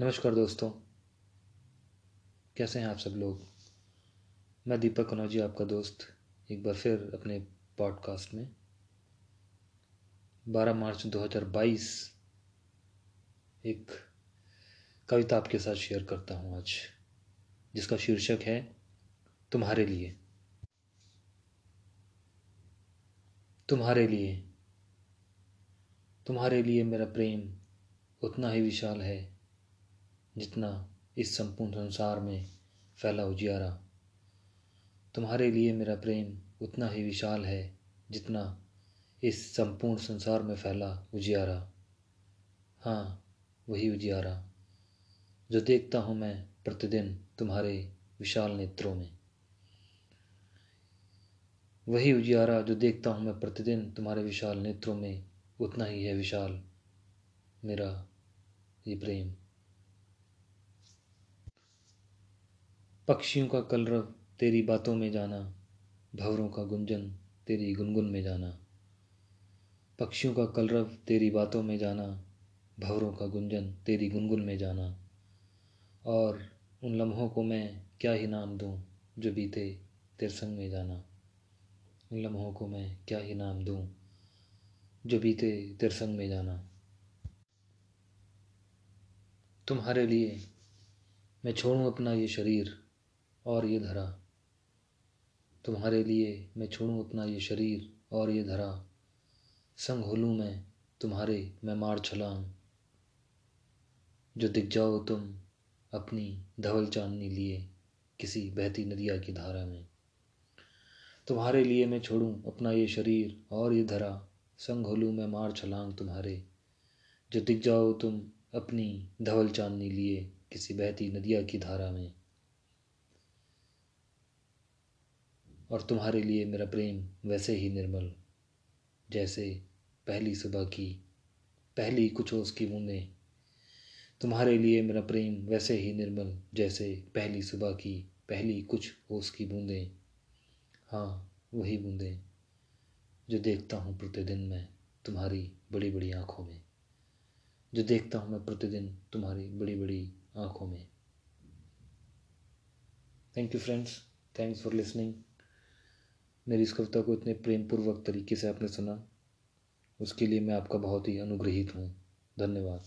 नमस्कार दोस्तों। कैसे हैं आप सब लोग? मैं दीपक कनौजी, आपका दोस्त, एक बार फिर अपने पॉडकास्ट में। 12 मार्च 2022 एक कविता आपके साथ शेयर करता हूँ आज, जिसका शीर्षक है, तुम्हारे लिए। तुम्हारे लिए। तुम्हारे लिए मेरा प्रेम उतना ही विशाल है जितना इस संपूर्ण संसार में फैला उजियारा। तुम्हारे लिए मेरा प्रेम उतना ही विशाल है जितना इस संपूर्ण संसार में फैला उजियारा। हाँ वही उजियारा, जो देखता हूँ मैं प्रतिदिन तुम्हारे विशाल नेत्रों में। वही उजियारा, जो देखता हूँ मैं प्रतिदिन तुम्हारे विशाल नेत्रों में, उतना ही है विशाल मेरा ये प्रेम। पक्षियों का कलरव तेरी बातों में जाना, भवरों का गुंजन तेरी गुनगुन में जाना। पक्षियों का कलरव तेरी बातों में जाना, भवरों का गुंजन तेरी गुनगुन में जाना। और उन लम्हों को मैं क्या ही नाम दूँ जो बीते तेरे संग में जाना। उन लम्हों को मैं क्या ही नाम दूँ जो बीते तेरे संग में जाना। तुम्हारे लिए मैं छोड़ूं अपना ये शरीर और ये धरा। तुम्हारे लिए मैं छोड़ूं अपना ये शरीर और ये धरा। संग हो लूँ मैं तुम्हारे मैं मार छलांग। जो दिख जाओ तुम अपनी धवल चांदनी लिए किसी बहती नदिया की धारा में। तुम्हारे लिए मैं छोड़ूं अपना ये शरीर और ये धरा। संग हो लूँ मैं मार छलांग तुम्हारे। जो दिख जाओ तुम अपनी धवल चांदनी लिए किसी बहती नदिया की धारा में। और तुम्हारे लिए मेरा प्रेम वैसे ही निर्मल, जैसे पहली सुबह की पहली कुछ की बूंदें। तुम्हारे लिए मेरा प्रेम वैसे ही निर्मल, जैसे पहली सुबह की पहली कुछ ओस की बूंदें। हाँ वही बूंदें जो देखता हूँ प्रतिदिन मैं तुम्हारी बड़ी बड़ी आँखों में। जो देखता हूँ मैं प्रतिदिन तुम्हारी बड़ी बड़ी आँखों में। Thank you friends thanks for listening मेरी इस कविता को इतने प्रेमपूर्वक तरीके से आपने सुना, उसके लिए मैं आपका बहुत ही अनुग्रहित हूँ। धन्यवाद।